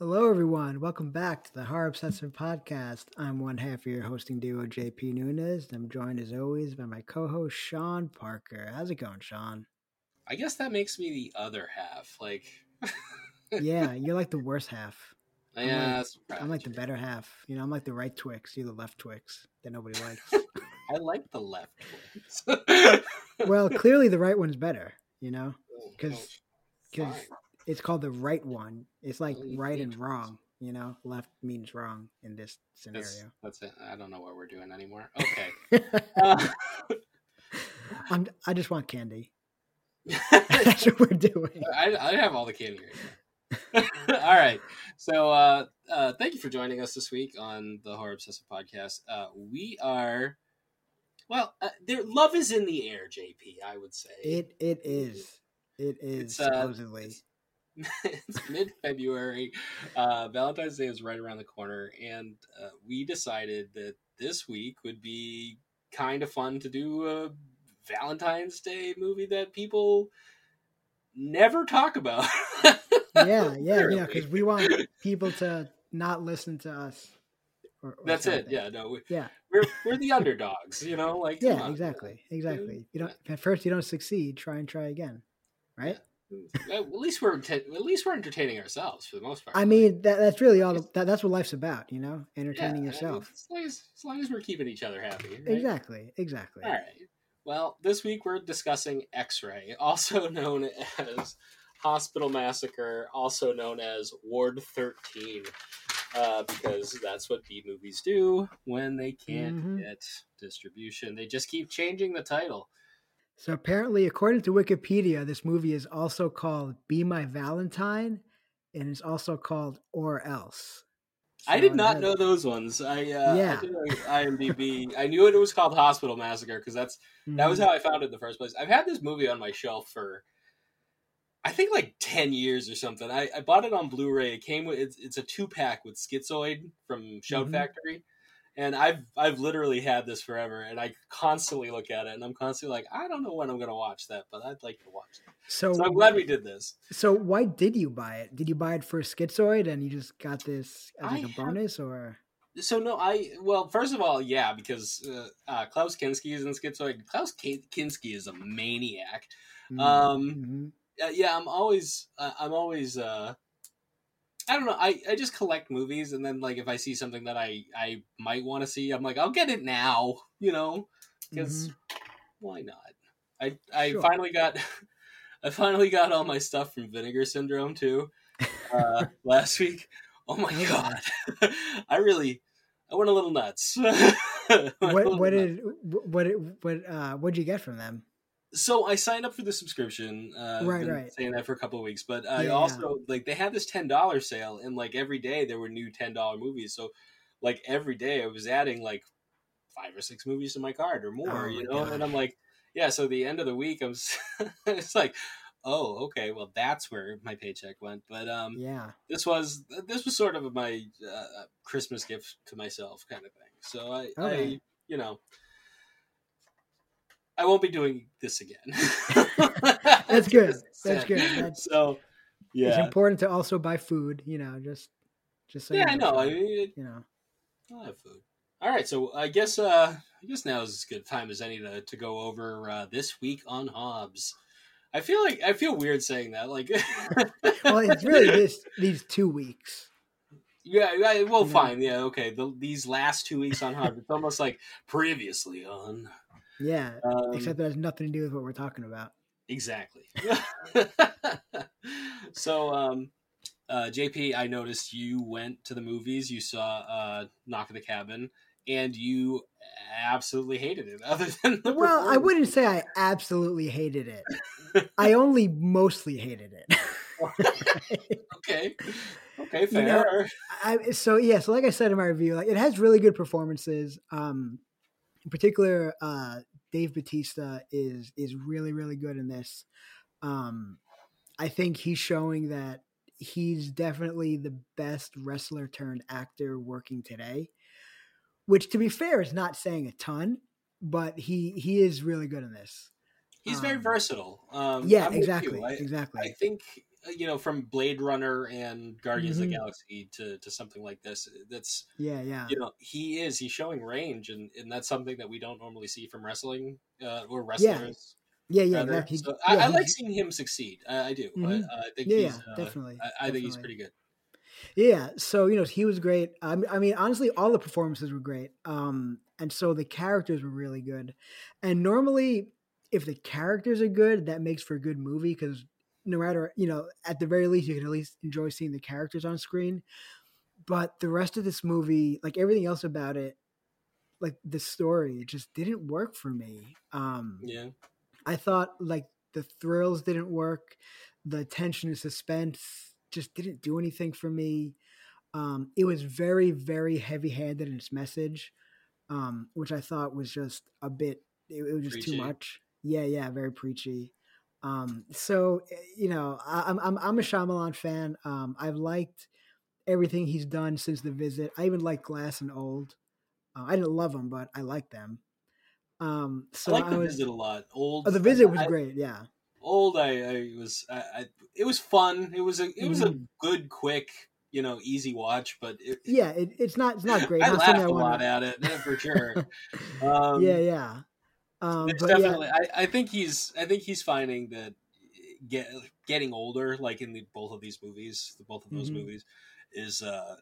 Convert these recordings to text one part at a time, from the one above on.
Hello, everyone. Welcome back to the Horror Obsessive Podcast. I'm one half of your hosting duo, JP Nunez, and I'm joined as always by my co-host Sean Parker. How's it going, Sean? I guess that makes me the other half. Like, yeah, you're like the worst half. I'm yeah, like, I'm like the better half. You know, I'm like the right Twix. You're the left Twix that nobody likes. I like the left Twix. well, clearly the right one's better. You know, because Oh, because oh, fine. It's called the right one. It's like right and wrong. You know, left means wrong in this that's, scenario. that's it. I don't know what we're doing anymore. Okay. Uh, I'm, I just want candy. That's what we're doing. I, I have all the candy right all right. So, uh, uh, thank you for joining us this week on the Horror Obsessive Podcast. Uh, we are, well, uh, there, love is in the air, JP, I would say. It it is. It is It's, uh, supposedly. it's mid February. Uh, Valentine's Day is right around the corner, and uh, we decided that this week would be kind of fun to do a Valentine's Day movie that people never talk about. yeah, yeah, yeah. Because we want people to not listen to us. Or, or That's it. Yeah, no, we, Yeah. we're we're the underdogs. You know, like Yeah. Exactly. Exactly. You don't. At first, you don't succeed. Try and try again. Right. At least we're at least we're entertaining ourselves for the most part. I mean, that that's really all. That, that's what life's about. You know, Yeah, entertaining mean, yourself. as, long as, as long as we're keeping each other happy. right? Exactly. Exactly. All right. Well, this week we're discussing X Ray, also known as Hospital Massacre, also known as Ward 13, uh, because that's what B movies do when they can't Mhm. get distribution. They just keep changing the title. So apparently, according to Wikipedia, this movie is also called "Be My Valentine," and it's also called "Or Else." I did not know those ones. I uh, Yeah. I did IMDb. I knew it was called Hospital Massacre because that's That was Mhm. how I found it in the first place. I've had this movie on my shelf for, I think, like ten years or something. I, I bought it on Blu-ray. It came with it's, it's a two pack with Schizoid from Shout Mhm. Factory, and I've I've literally had this forever. And I constantly look at it, and I'm constantly like, I don't know when I'm going to watch that, but I'd like to watch it. So, So I'm glad we did this. So why did you buy it? Did you buy it for Schizoid and you just got this as I like have- bonus, or So no, I well, first of all, yeah, because uh, uh, Klaus Kinski is in Schizoid. Klaus Ki- Kinski is a maniac. Mm, Um, mhm. uh, yeah, I'm always, uh, I'm always, uh, I don't know. I, I just collect movies, and then like if I see something that I I might want to see, I'm like, I'll get it now, you know, because why not? I I Sure. finally got, I finally got all my stuff from Vinegar Syndrome too, uh, last week. Oh my god, I really, I went a little nuts. Went what little what nuts. did what what uh what'd you get from them? So I signed up for the subscription. Uh, Right, right. Saying that for a couple of weeks, but I Yeah, also like they had this ten dollar sale, and like every day there were new ten dollar movies. So like every day I was adding like five or six movies to my card or more, Oh you know. And I'm like, yeah. So the end of the week, I'm it's like, oh, okay, well that's where my paycheck went. But um, Yeah, this was this was sort of my uh, Christmas gift to myself, kind of thing. So I, I you know. I won't be doing this again. That's good. That's good. That's- so, yeah, it's important to also buy food. You know, just just so you yeah, I know. I mean, you know, I'll have food. All right, so I guess uh, I guess now is as good a time as any to, to go over uh, this week on Hobbs. I feel like I feel weird saying that. Like, well, it's really this these two weeks. yeah, yeah, well, Yeah. fine, yeah, okay. The, these last two weeks on Hobbs, it's almost like previously on. Yeah, Um, except that has nothing to do with what we're talking about. Exactly. so, um, uh, JP, I noticed you went to the movies. You saw uh, Knock at the Cabin, and you absolutely hated it. Other than the Well, I wouldn't say I absolutely hated it. I only mostly hated it. Okay. Okay. You know, Fair. I, so yeah, so like I said in my review, like it has really good performances. Um, in particular, uh, Dave Batista is is really really good in this. Um, I think he's showing that he's definitely the best wrestler turned actor working today. Which, to be fair, is not saying a ton, but he he is really good in this. He's very um, versatile. Um, Yeah, I'm exactly, I, exactly. I think you know from Blade Runner and Guardians Mhm. of the Galaxy to to something like this. That's Yeah, yeah. you know he is he's showing range and and that's something that we don't normally see from wrestling uh, or wrestlers. Yeah, yeah. that- he- so yeah, I, I like seeing him succeed. I, I do. Mhm. I, I think Yeah, he's yeah, uh, definitely, I, I think he's pretty good. Yeah, so you know he was great. I mean, I mean, honestly, all the performances were great, um, and so the characters were really good. And normally, if the characters are good, that makes for a good movie because no matter you know, at the very least, you can at least enjoy seeing the characters on screen. But the rest of this movie, like everything else about it, like the story, it just didn't work for me. Um, Yeah. I thought like the thrills didn't work, the tension and suspense just didn't do anything for me. Um, it was very, very heavy-handed in its message, um, which I thought was just a bit. It, it was just Preachy. too much. Yeah, yeah, very preachy. Um, so eh, you know, I, I'm I'm I'm a Shyamalan fan. Um, I've liked everything he's done since the visit. I even like Glass and Old. Uh, I didn't love them, but I like them. Um, so I like I the was. visit a lot. Old. Oh, the visit was I- great. Yeah. Old. I, I was. I. It was fun. It was a. It was a Mhm. good, quick, you know, easy watch. But it, Yeah, it, it's not it's not great. I Not laughed a lot at it for sure. Um, yeah, yeah. Um, definitely. yeah, I, I think he's. I think he's finding that get getting older, like in the both of these movies, the both of those Mhm. movies, is. uh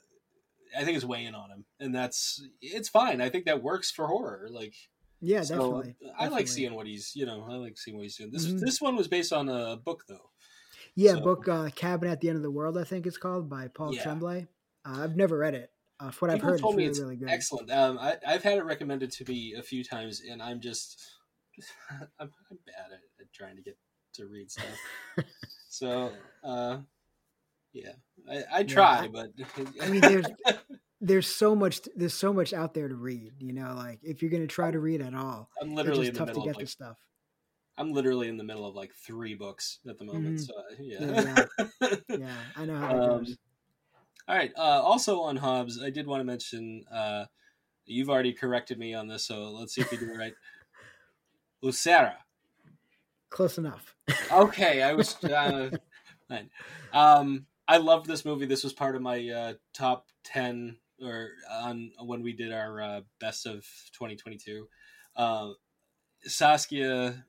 I think is weighing on him, and that's it's fine. I think that works for horror. Like, yeah, so, definitely. I like seeing what he's. You know, I like seeing what he's doing. This Mhm. this one was based on a book, though. Yeah, so- book uh, "Cabin at the End of the World," I think it's called by Paul Yeah. Tremblay. Uh, I've never read it. Uh, what People I've heard, told it's me really, it's really good. Excellent. Um, I, I've had it recommended to me a few times, and I'm just, I'm, I'm bad at, at trying to get to read stuff. so, uh, yeah, I, I try, I- but I mean, there's there's so much there's so much out there to read. You know, like if you're gonna try to read at all, I'm literally just in the tough to middle get of the stuff. I'm literally in the middle of like three books at the moment. Mhm. So, uh, yeah. Yeah, I know how Um, goes. All right. Uh, also on Hobbs, I did want to mention. Uh, you've already corrected me on this, so let's see if you do it right. Lucera. Close enough. Okay, I was. Uh. Um, I loved this movie. This was part of my uh, top ten, or on when we did our uh, best of 2022. Uh, Saskia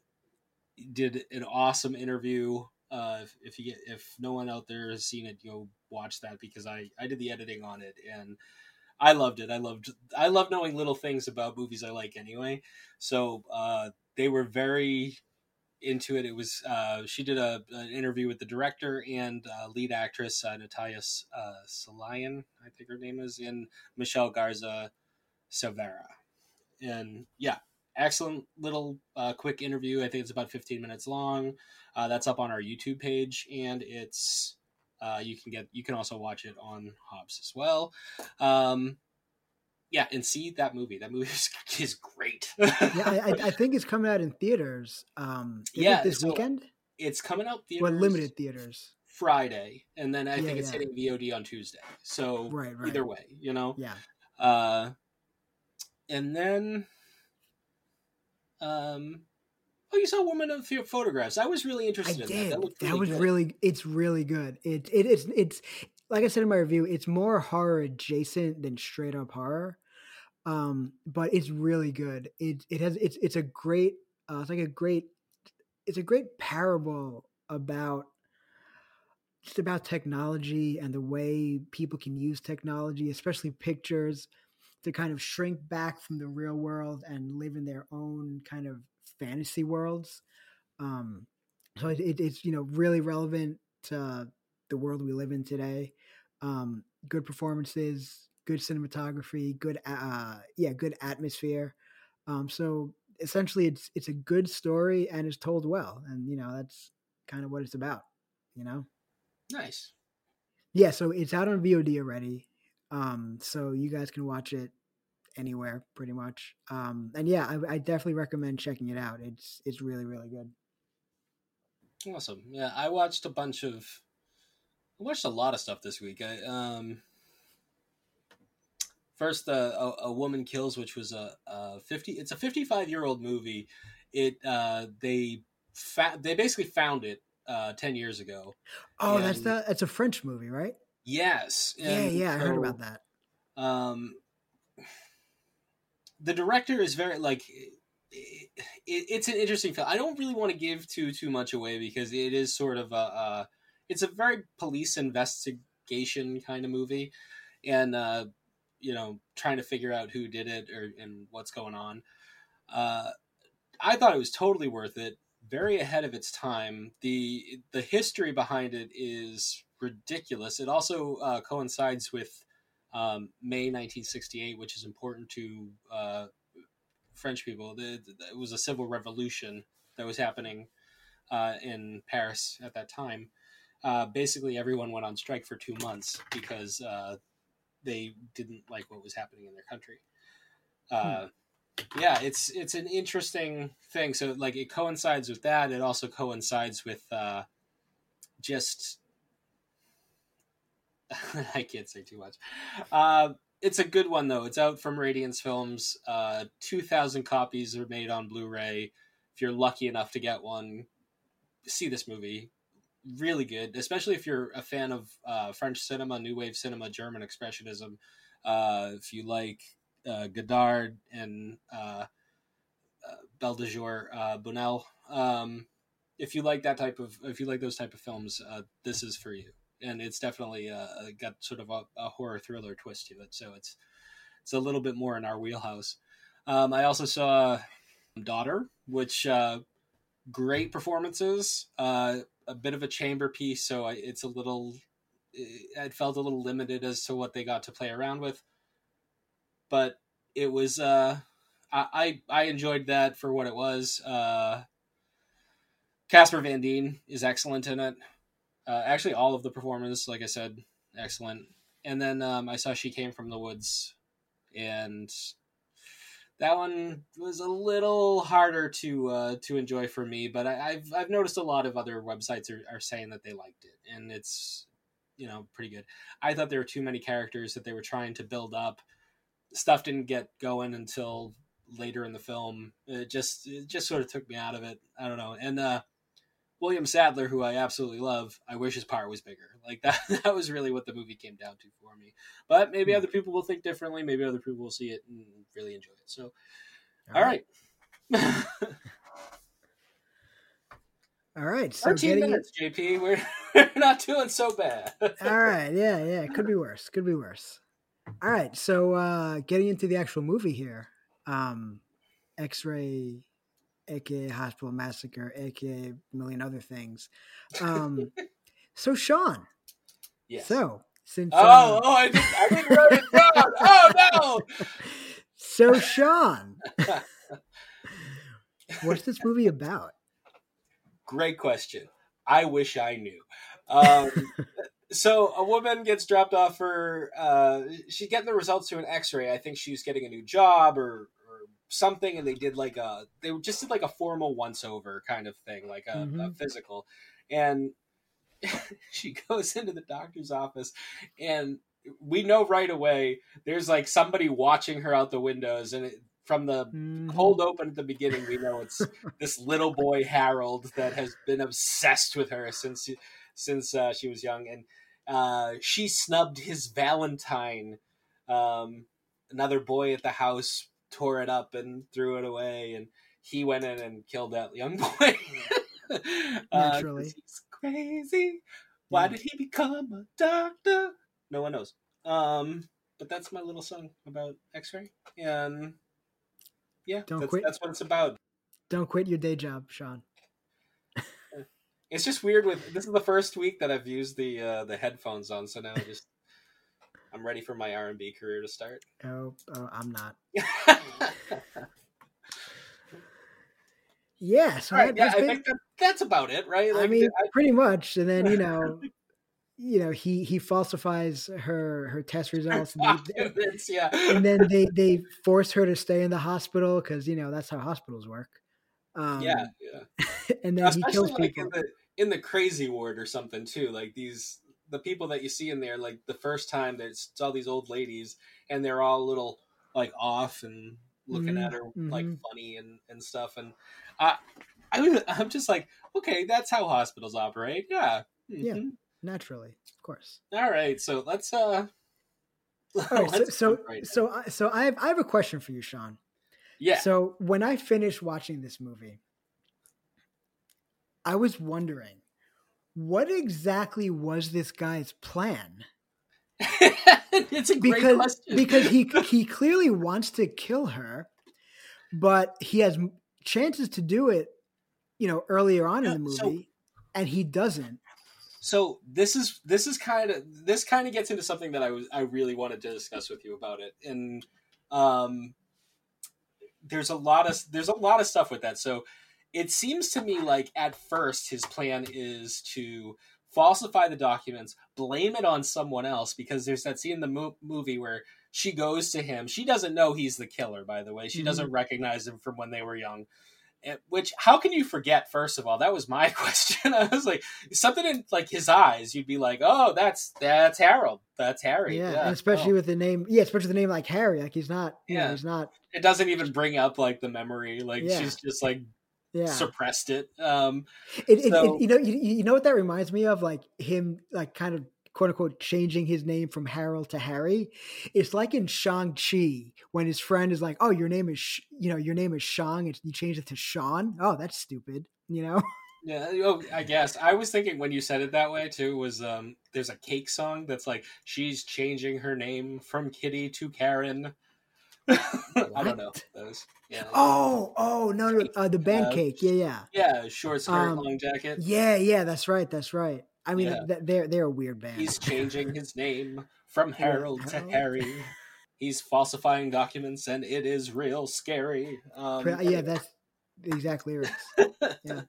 did an awesome interview. Uh, if, if you get if no one out there has seen it, go watch that because I I did the editing on it and I loved it. I loved I love knowing little things about movies I like anyway. So uh, they were very into it. It was uh, she did a an interview with the director and uh, lead actress uh, Natalia uh, I think her name is, and Michelle Garza Cervera, and yeah, excellent little uh, quick interview. I think it's about fifteen minutes long. Uh, that's up on our YouTube page, and it's uh, you can get you can also watch it on Hobbs as well. Um, yeah, and see that movie. That movie is, is great. Yeah, I, I, think it's coming out in theaters. Um, Yeah, this so weekend it's coming out theaters limited theaters? Friday, and then I Yeah, think it's yeah. hitting VOD on Tuesday. So Right, right. either way, you know. Yeah, Uh, and then, um, oh, you saw Woman of Ph- Photographs. I was really I interested in did. that. That, That, really was good. really. It's really good. It it it's it's like I said in my review. It's more horror adjacent than straight up horror. Um, but it's really good. It it has it's it's a great. Uh, it's like a great. It's a great parable about just about technology and the way people can use technology, especially pictures, to kind of shrink back from the real world and live in their own kind of fantasy worlds. Um, so it, it, it's you know really relevant to the world we live in today. Um, good performances, good cinematography, good uh, yeah, good atmosphere. Um, so essentially, it's it's a good story and it's told well, and you know that's kind of what it's about. You know. nice. Yeah, so it's out on VOD already. Um, so you guys can watch it anywhere pretty much. Um, and yeah, I, I definitely recommend checking it out. It's it's really really good. Awesome. Yeah, I watched a bunch of. I watched a lot of stuff this week. I um. First, uh, a, a woman kills, which was a, a fifty. It's a fifty-five year old movie. It uh, they fa- they basically found it uh, ten years ago. Oh, that's And- the that's a French movie, right? Yes. Yeah, yeah, I heard about that. Um, the director is very like. It, it's an interesting film. I don't really want to give too too much away because it is sort of a, uh it's a very police investigation kind of movie, and uh, you know trying to figure out who did it or and what's going on. Uh, I thought it was totally worth it. Very ahead of its time. the The history behind it is ridiculous. It also uh, coincides with um, May 1968, which is important to uh, French people. The, the- it was a civil revolution that was happening uh, in Paris at that time. Uh, basically, everyone went on strike for two months because uh, they didn't like what was happening in their country. Uh, Yeah, it's it's an interesting thing. So, like, it coincides with that. It also coincides with uh, just I can't say too much. Uh, it's a good one though. It's out from Radiance Films. Uh, Two thousand copies are made on Blu-ray. If you're lucky enough to get one, see this movie. Really good, especially if you're a fan of uh, French cinema, New Wave cinema, German expressionism. Uh, if you like uh, Godard and uh, Belle de Jour, Buñuel. Um, if you like that type of, if you like those type of films, uh, this is for you and it's definitely uh, got sort of a, a horror thriller twist to it. So it's it's a little bit more in our wheelhouse. Um, I also saw Daughter, which uh, great performances, uh, a bit of a chamber piece, so I, it's a little. It felt a little limited as to what they got to play around with, but it was. Uh, I I enjoyed that for what it was. Uh, Casper Van Dien is excellent in it. Uh, actually, all of the performers, like I said, excellent. And then um, I saw She Came from the Woods, and that one was a little harder to uh, to enjoy for me. But I, I've I've noticed a lot of other websites are, are saying that they liked it, and it's you know pretty good. I thought there were too many characters that they were trying to build up. Stuff didn't get going until later in the film. It just it just sort of took me out of it. I don't know, and. uh William Sadler, who I absolutely love, I wish his part was bigger. Like that that was really what the movie came down to for me. But maybe Hmm. other people will think differently. Maybe other people will see it and really enjoy it. So, all right. All right. So 13 getting minutes, JP. We're, we're not doing so bad. All right. Yeah, yeah. It could be worse. Could be worse. All right. So uh getting into the actual movie here. Um X-ray aka Hospital Massacre, aka a million other things. Um so Sean, Yes. so since oh, uh, oh, I didn't, I didn't write it down. Oh, no. so Sean, what's this movie about? Great question. I wish I knew. Um, so a woman gets dropped off for uh, she's getting the results to an X-ray. I think she's getting a new job or something, and they did like a they just did like a formal once over kind of thing, like a, a Mhm. physical, and she goes into the doctor's office and we know right away there's like somebody watching her out the windows and it, from the Mhm. cold open at the beginning we know it's this little boy harold that has been obsessed with her since since uh, she was young and uh, she snubbed his valentine um, another boy at the house tore it up and threw it away and he went in and killed that young boy Uh, Naturally. he's crazy why Yeah. did he become a doctor no one knows um but that's my little song about x-ray and yeah Don't that's, quit. that's what it's about Don't quit your day job, Sean. it's just weird with this is the first week that i've used the uh the headphones on so now I just i'm ready for my r&b career to start Oh, oh I'm not. Yeah, so right, yeah, that's I ba- think that, that's about it, right? I mean, I- pretty much. And then you know, you know, he he falsifies her her test results, and, they, documents, yeah. and then they they force her to stay in the hospital because you know that's how hospitals work. Um, yeah, yeah. and then he kills like people. in the in the crazy ward or something too. Like these the people that you see in there, like the first time that it's all these old ladies and they're all a little like off and looking Mhm, at her like mhm. funny and, and stuff. And I I was, I'm just like, okay, that's how hospitals operate. Yeah. Yeah. Mm-hmm. Naturally, of course. All right, so let's uh. All right, so so right so, I, so I have I have a question for you, Sean. Yeah. So when I finished watching this movie, I was wondering, what exactly was this guy's plan? it's a great because, question because he he clearly wants to kill her, but he has chances to do it, you know, earlier on yeah, in the movie, so, and he doesn't. So this is this is kind of this kind of gets into something that I was I really wanted to discuss with you about it, and um, there's a lot of there's a lot of stuff with that. So it seems to me like at first his plan is to falsify the documents, blame it on someone else because there's that scene in the mo- movie where she goes to him. She doesn't know he's the killer, by the way. She mm-hmm. doesn't recognize him from when they were young. which how can you forget? First of all, that was my question. I was like, something in like his eyes, you'd be like, oh, that's that's Harold, that's Harry. Yeah, yeah. especially oh. with the name, yeah, especially the name like Harry, like he's not, yeah, know, he's not. It doesn't even bring up like the memory. Like yeah. she's just like yeah. suppressed it. Um, it, it, so, it, you know, you, you know what that reminds me of, like him, like kind of quote unquote changing his name from Harold to Harry. It's like in Shang Chi when his friend is like, "Oh, your name is you know your name is Shang, and you changed it to Sean." Oh, that's stupid. You know. Yeah, oh, I guess I was thinking when you said it that way too was um there's a cake song that's like she's changing her name from Kitty to Karen. I don't know those. Yeah. Oh, oh no, no, uh, the band uh, cake. Yeah, yeah. Yeah, short skirt, um, long jacket. Yeah, yeah, that's right, that's right. I mean, yeah. they're they're a weird band. He's changing his name from Harold to Harry. He's falsifying documents, and it is real scary. Um, yeah, that's the exact lyrics. Yeah.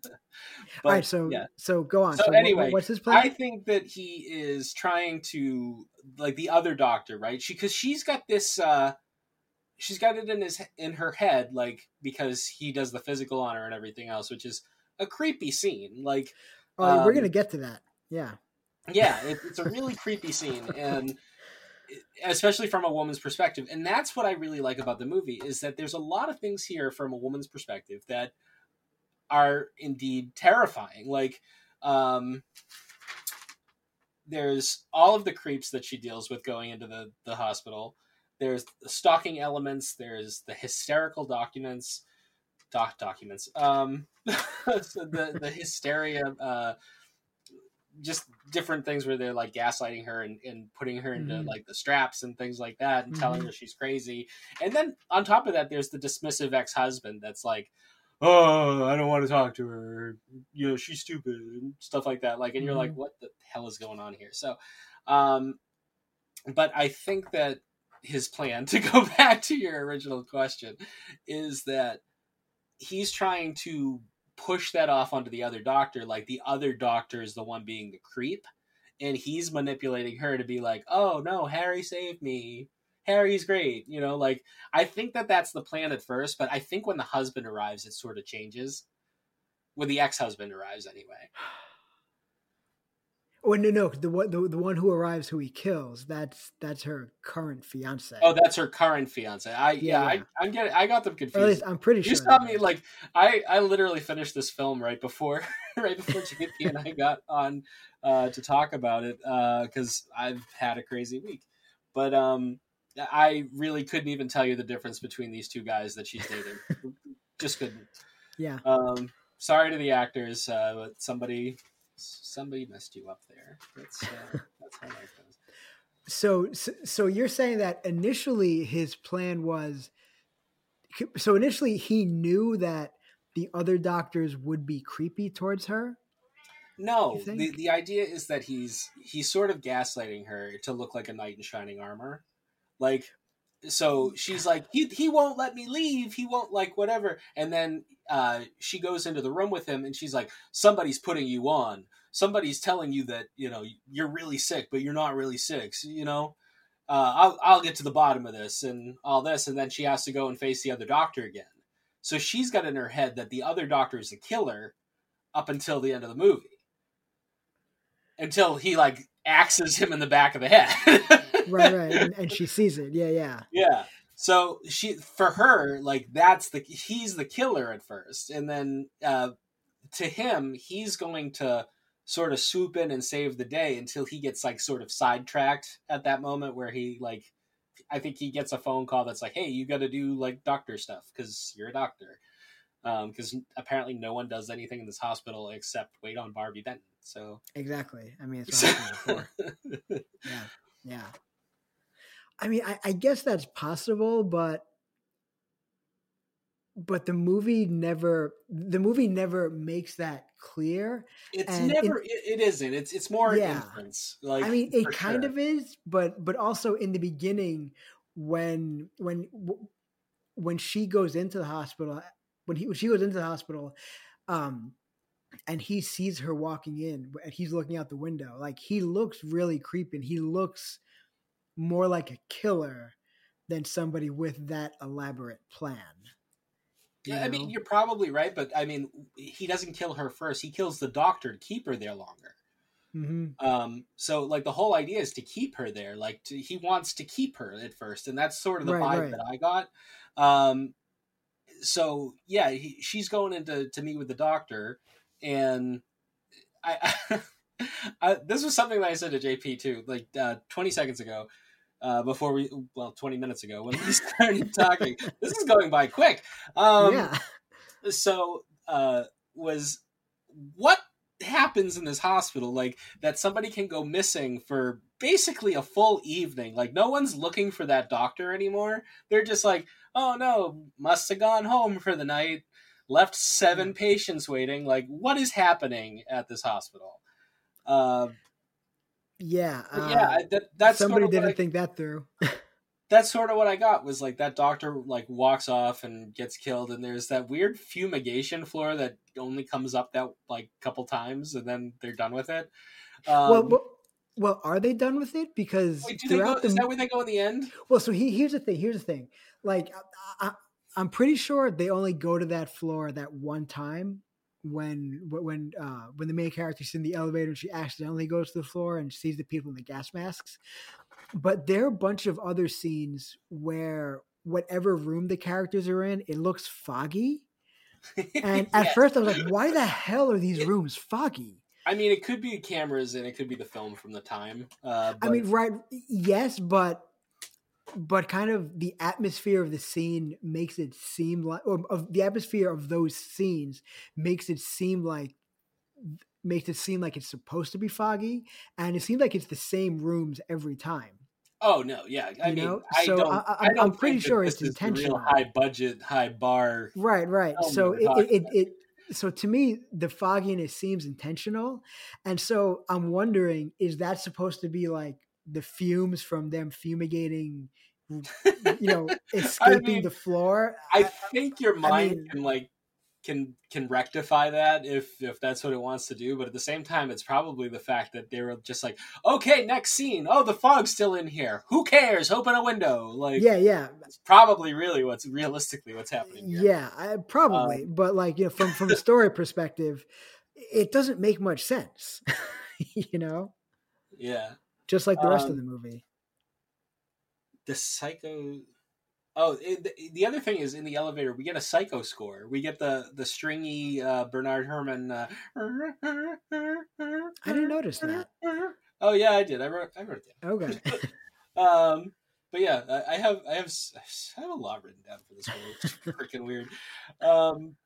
All right, so yeah. so go on. So, so anyway, what's his plan? I think that he is trying to like the other doctor, right? She because she's got this. uh she's got it in his in her head like because he does the physical on her and everything else which is a creepy scene like oh um, we're gonna get to that. Yeah. Yeah it, it's a really creepy scene and especially from a woman's perspective and that's what i really like about the movie is that there's a lot of things here from a woman's perspective that are indeed terrifying like um there's all of the creeps that she deals with going into the the hospital there's the stalking elements there's the hysterical documents doc documents um so the the hysteria uh just different things where they're like gaslighting her and, and putting her into mm-hmm. like the straps and things like that and mm-hmm. telling her she's crazy and then on top of that there's the dismissive ex-husband that's like oh i don't want to talk to her you know she's stupid and stuff like that like and mm-hmm. you're like mm-hmm. what the hell is going on here so um but i think that his plan to go back to your original question is that he's trying to push that off onto the other doctor like the other doctor is the one being the creep and he's manipulating her to be like oh no harry saved me harry's great you know like i think that that's the plan at first but i think when the husband arrives it sort of changes when the ex-husband arrives anyway Oh no, no, the one the, the one who arrives who he kills. That's that's her current fiance. Oh, that's her current fiance. I yeah, yeah, yeah. I, am getting I got them confused. I'm pretty sure. You saw me like I I literally finished this film right before right before JP and I got on uh, to talk about it because uh, I've had a crazy week. But um, I really couldn't even tell you the difference between these two guys that she's dating. Just couldn't. Yeah. Um, sorry to the actors, uh, but somebody somebody messed you up there. That's uh, that's how life goes. So, so you're saying that initially his plan was so initially he knew that the other doctors would be creepy towards her no the, the idea is that he's he's sort of gaslighting her to look like a knight in shining armor like so she's like he, he won't let me leave. He won't like whatever. And then uh, she goes into the room with him and she's like somebody's putting you on. Somebody's telling you that you know you're really sick but you're not really sick so, you know? Uh, I'll, I'll get to the bottom of this and all this and then she has to go and face the other doctor again. So she's got in her head that the other doctor is the killer up until the end of the movie. Until he like axes him in the back of the head right right and, and she sees it yeah yeah yeah so she for her like that's the he's the killer at first and then uh to him, he's going to sort of swoop in and save the day until he gets like sort of sidetracked at that moment where he like I think he gets a phone call that's like, "Hey, you got to do like doctor stuff because you're a doctor." Because um, apparently no one does anything in this hospital except wait on Barbi Benton. So exactly. I mean, it's yeah, yeah. I mean, I, I guess that's possible, but but the movie never the movie never makes that clear it's never it, it isn't it's it's more yeah. inference like i mean it kind sure. of is but but also in the beginning when when when she goes into the hospital when he when she goes into the hospital um and he sees her walking in and he's looking out the window like he looks really creepy and he looks more like a killer than somebody with that elaborate plan yeah, I mean, you're probably right, but I mean, he doesn't kill her first. He kills the doctor to keep her there longer. Mm-hmm. Um, so like the whole idea is to keep her there. Like to, he wants to keep her at first, and that's sort of the right, vibe right. that I got. Um, so yeah, he, she's going into to meet with the doctor, and I, I, this was something that I said to JP too, like uh, 20 seconds ago uh, before we, well, 20 minutes ago when we started talking. this is going by quick. Um, yeah. So, uh, was what happens in this hospital? Like, that somebody can go missing for basically a full evening. Like, no one's looking for that doctor anymore. They're just like, oh no, must have gone home for the night, left seven patients waiting. Like, what is happening at this hospital? Uh, yeah, uh, yeah. That, that's somebody sort of didn't I, think that through. that's sort of what I got was like that doctor like walks off and gets killed, and there's that weird fumigation floor that only comes up that like couple times, and then they're done with it. Um, well, well, well, are they done with it? Because wait, throughout go, the, is that where they go in the end? Well, so he, here's the thing. Here's the thing. Like, I, I, I'm pretty sure they only go to that floor that one time when when uh, when the main character's in the elevator and she accidentally goes to the floor and sees the people in the gas masks. But there are a bunch of other scenes where whatever room the characters are in, it looks foggy. And at first I was like, why the hell are these rooms foggy? I mean, it could be cameras and it could be the film from the time. Uh, but... I mean, right? Yes, but but kind of the atmosphere of the scene makes it seem like or of the atmosphere of those scenes makes it seem like makes it seem like it's supposed to be foggy and it seems like it's the same rooms every time. Oh no yeah i you mean know? I, so don't, I, i'm pretty sure it's intentional. high budget high bar right right. so it, it, it, it so to me the fogginess seems intentional and so i'm wondering is that supposed to be like the fumes from them fumigating you know escaping I mean, the floor i think your mind I mean, can like can can rectify that if if that's what it wants to do but at the same time it's probably the fact that they were just like okay next scene. Oh the fog's still in here. Who cares? Open a window. Like yeah yeah. that's probably really what's realistically what's happening here. yeah I, probably um, but like you know from from a story perspective it doesn't make much sense you know? Yeah just like the rest um, of the movie. The psycho. Oh, it, the, the other thing is in the elevator we get a psycho score. We get the the stringy uh, Bernard Herrmann. Uh, I didn't notice that. Oh yeah, I did. I wrote. I wrote it down. Okay. um, but yeah, I have I have I have a lot written down for this one. It's freaking weird. Um,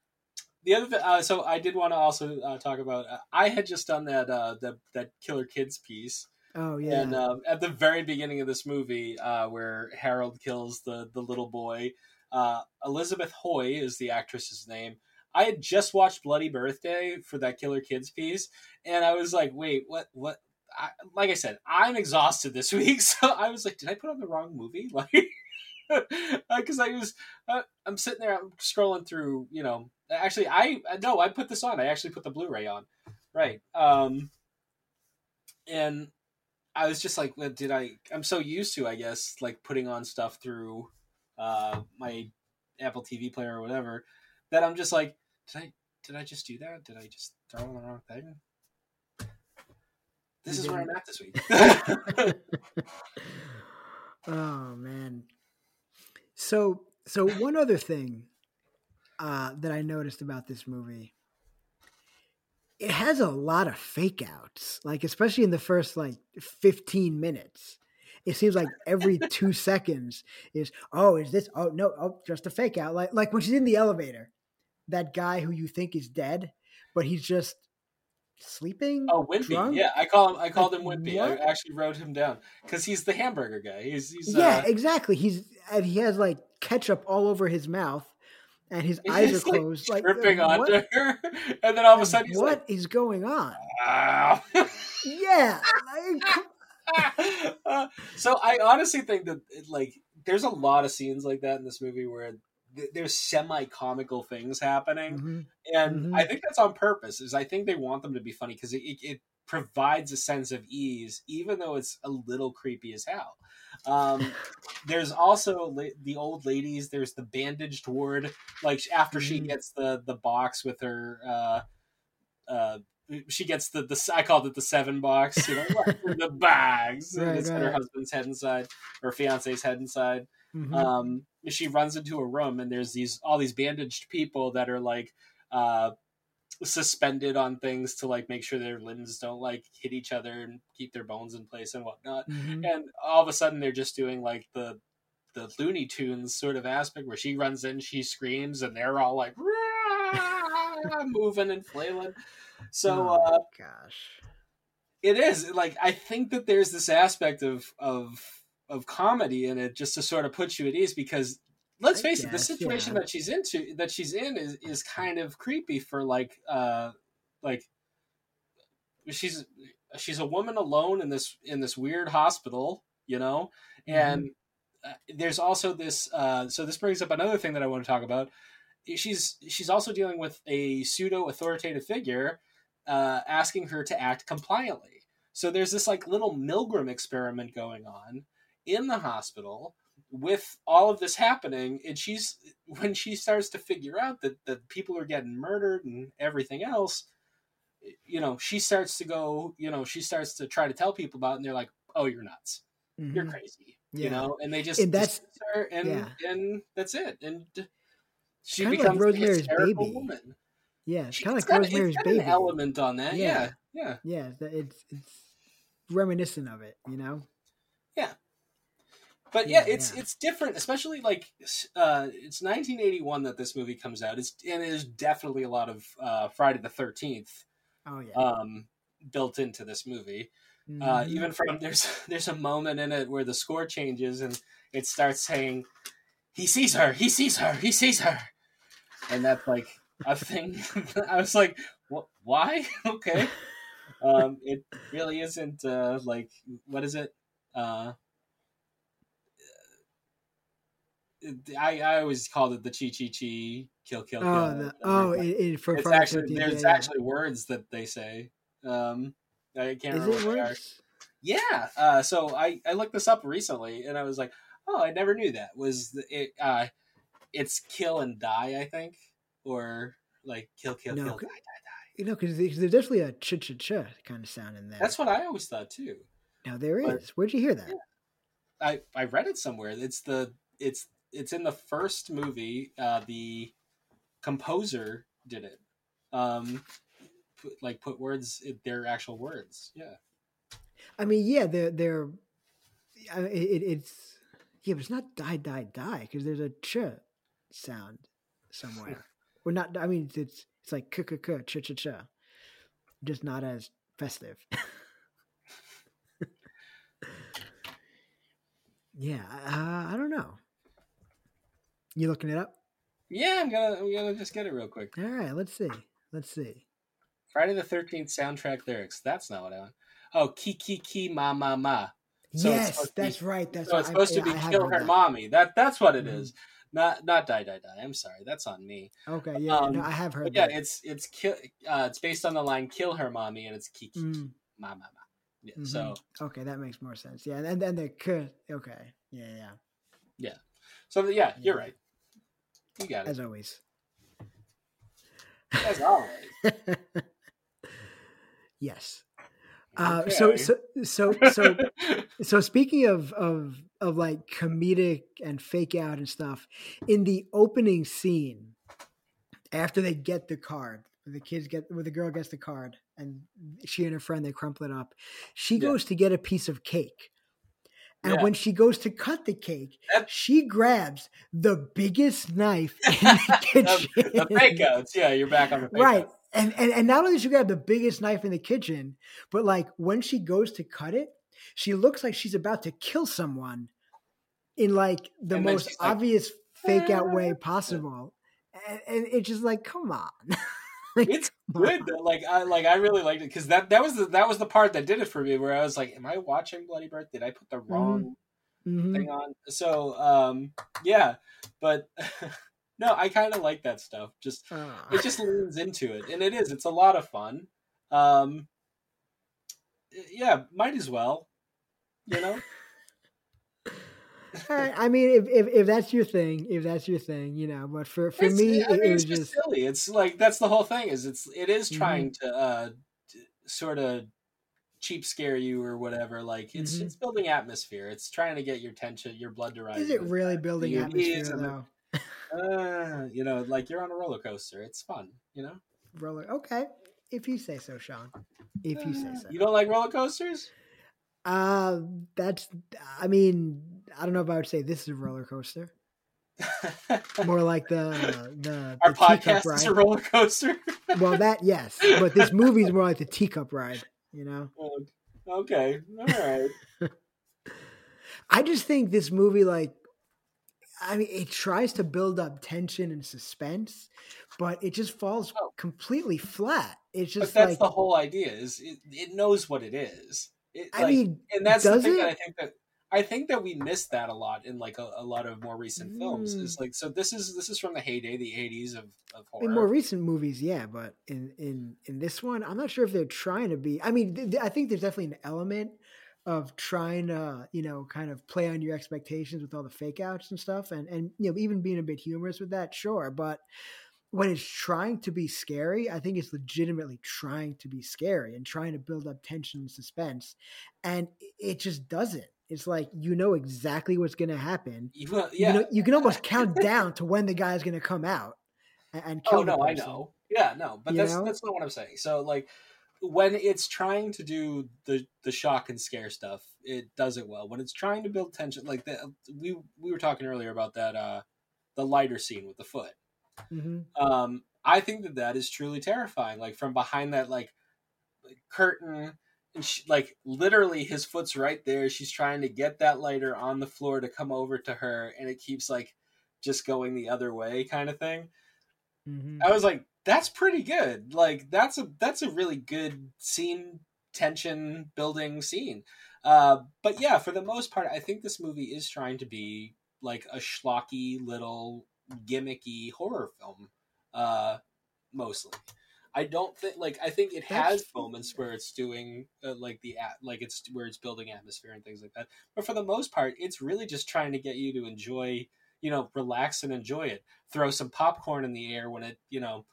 the other thing, uh, so I did want to also uh, talk about. Uh, I had just done that uh, that that Killer Kids piece, Oh yeah. And um, at the very beginning of this movie, uh, where Harold kills the the little boy, uh, Elizabeth Hoy is the actress's name. I had just watched Bloody Birthday for that Killer Kids piece, and I was like, "Wait, what? What?" I, like I said, I'm exhausted this week, so I was like, "Did I put on the wrong movie?" Like, because I was, uh, I'm sitting there, I'm scrolling through. You know, actually, I no, I put this on. I actually put the Blu-ray on, right? Um, and I was just like, did I? I'm so used to, I guess, like putting on stuff through uh, my Apple TV player or whatever, that I'm just like, did I? Did I just do that? Did I just throw on the wrong thing? This is where I'm at this week. oh man. So so one other thing uh, that I noticed about this movie it has a lot of fake outs, like especially in the first like 15 minutes. It seems like every two seconds is, oh, is this? Oh, no, oh, just a fake out. Like, like when she's in the elevator, that guy who you think is dead, but he's just sleeping. Oh, Wimpy. drunk? Yeah, I call him. I called him Wimpy. what? I actually wrote him down because he's the hamburger guy. He's, he's yeah, uh, exactly. He's and he has like ketchup all over his mouth, and his eyes are like, closed. Like, dripping what, onto her, and then all of a sudden he's what like, is going on? "Wow." Yeah, like, Uh, so I honestly think that like there's a lot of scenes like that in this movie where th- there's semi comical things happening, Mhm. and Mhm. I think that's on purpose. Is I think they want them to be funny because it, it, it provides a sense of ease, even though it's a little creepy as hell. Um, there's also la- the old ladies. There's the bandaged ward. Like after she Mhm. gets the the box with her. Uh, uh, she gets the, the I called it the seven box, you know, the bags. and Right, it's got her husband's head inside, her fiance's head inside. Mhm. Um, she runs into a room and there's these all these bandaged people that are like uh, suspended on things to like make sure their limbs don't like hit each other and keep their bones in place and whatnot. Mhm. And all of a sudden they're just doing like the the Looney Tunes sort of aspect where she runs in, she screams, and they're all like moving and flailing. So Oh, uh, gosh, it is like I think that there's this aspect of of of comedy in it just to sort of put you at ease because let's I face it, the situation yeah. that she's into that she's in is is kind of creepy for like uh like she's she's a woman alone in this in this weird hospital, you know, and uh, there's also this uh so this brings up another thing that I want to talk about. She's she's also dealing with a pseudo authoritative figure uh, asking her to act compliantly. So there's this like little Milgram experiment going on in the hospital with all of this happening, and she's when she starts to figure out that that people are getting murdered and everything else, you know, she starts to go, you know, she starts to try to tell people about, it, and they're like, "Oh, you're nuts, you're Mhm. crazy," Yeah. you know, and they just And that's- her, and yeah. and that's it, and she like becomes a Rosemary's Baby. woman. yeah, it's She- kind of like Rosemary's Baby. element on that, Yeah. yeah, yeah. Yeah, it's it's reminiscent of it, you know. But yeah, Yeah, it's yeah. it's different, especially like uh, it's 1981 that this movie comes out. It's and there's definitely a lot of uh, Friday the 13th Oh yeah. um, built into this movie. Uh, Mhm. even from there's there's a moment in it where the score changes and it starts saying, "He sees her, he sees her, he sees her," and that's like a thing. I was like, "What? Why? okay." Um, it really isn't uh, like what is it? Uh, I, I always called it the chi chi chi kill kill kill. oh, the, oh, it, it, for it's actually 13th, there's yeah, yeah. actually words that they say. Um, I can't Is remember what they are. Yeah. Uh, so I, I looked this up recently and I was like, oh, I never knew that. Was the, it? Uh, it's kill and die, I think, or like kill, kill, No, kill, die, die, die. You know, because there's definitely a ch ch ch kind of sound in there. That's what I always thought too. now there is. but- Where'd you hear that? Yeah. I I read it somewhere. It's the it's it's in the first movie. Uh, the composer did it. Um, put, like put words, their actual words. Yeah. I mean, yeah, they're they're. It, it's yeah, but it's not die die die because there's a ch sound somewhere. or not. I mean, it's it's like k k k ch ch ch, just not as festive. yeah, uh, I don't know. You looking it up? Yeah, I'm gonna I'm gonna just get it real quick. All right, let's see. Let's see. Friday the Thirteenth soundtrack lyrics. That's not what I want. Oh, ki ki ki ma ma ma. So yes, to be- that's right. That's so it's supposed I- to be yeah, I kill her that. mommy. That that's what it Mhm. is. Not not die die die. I'm sorry, that's on me. Okay, yeah, Um, no, I have heard yeah, that. it's it's kill. Uh, it's based on the line "kill her mommy" and it's ki ki ki Mm, ma ma ma. Yeah. mhm. So okay, that makes more sense. Yeah, and then the k. Okay, yeah, yeah. Yeah. So yeah, you're right. You got it As always. as always. yes. Uh, so so so so so speaking of of of like comedic and fake out and stuff in the opening scene after they get the card the kids get where the girl gets the card and she and her friend they crumple it up. She Yeah. goes to get a piece of cake. And Yeah. when she goes to cut the cake, That- she grabs the biggest knife in the kitchen. the, the fake outs. Yeah, you're back on the fake right. And, and and not only does she grab the biggest knife in the kitchen, but like when she goes to cut it, she looks like she's about to kill someone in like the most she's like, obvious fake out way ah. possible. And, and it's just like, come on. Like, It's good. though. Like I like I really liked it because that that was the that was the part that did it for me where I was like, Am I watching Bloody Birth? Did I put the wrong Mhm. thing on? So um yeah. But no, I kinda like that stuff. Just it just leans into it. And it is, it's a lot of fun. Um yeah, might as well. You know? All right, I mean, if, if if that's your thing, if that's your thing, you know. But for for It's- me, I it, mean, it it's was just just silly. It's like that's the whole thing. Is it's it is Mhm. trying to uh sort of cheap scare you or whatever. Like it's Mhm. it's building atmosphere. It's trying to get your tension, your blood to rise. is it really that. building Your atmosphere though? Uh, you know, like you're on a roller coaster. It's fun. You know. Roller, okay, if you say so, Sean. If you say Uh, so. You don't like roller coasters? Uh, that's. I mean, I don't know if I would say this is a roller coaster. More like the uh, the, Our the teacup podcast is a roller coaster. Well, that yes, but this movie is more like the teacup ride. You know, okay, all right. I just think this movie, like, I mean, it tries to build up tension and suspense, but it just falls Oh. completely flat. It's But just that's like, the whole idea. Is it, it knows what it is. It, I like, mean, and that's the thing it? that I think that I think that we missed that a lot in like a, a lot of more recent films. Mm. Is like so this is this is from the heyday, the eighties of, of horror. in more recent movies, yeah, but in in in this one, I'm not sure if they're trying to be. I mean, th- I think there's definitely an element of trying to, you know, kind of play on your expectations with all the fake outs and stuff, and and you know, even being a bit humorous with that, sure. But when it's trying to be scary, I think it's legitimately trying to be scary and trying to build up tension and suspense, and it just doesn't. It's like you know exactly what's going to happen. You- well, You know, you can almost count down to when the guy's going to come out and, and kill oh no, I know. Yeah, no, but You that's know? that's not what I'm saying. So like when it's trying to do the the shock and scare stuff, it does it well. When it's trying to build tension, like that, we we were talking earlier about that uh the lighter scene with the foot. hmm um i think that that is truly terrifying like from behind that like curtain and she, like literally his foot's right there. She's trying to get that lighter on the floor to come over to her and it keeps like just going the other way kind of thing. Hmm i was like that's pretty good. Like that's a that's a really good scene tension building scene. Uh but yeah for the most part i think this movie is trying to be like a schlocky little gimmicky horror film uh mostly i don't think like i think it has That's- moments where it's doing uh, like the at like it's where it's building atmosphere and things like that but for the most part it's really just trying to get you to enjoy you know relax and enjoy it throw some popcorn in the air when it you know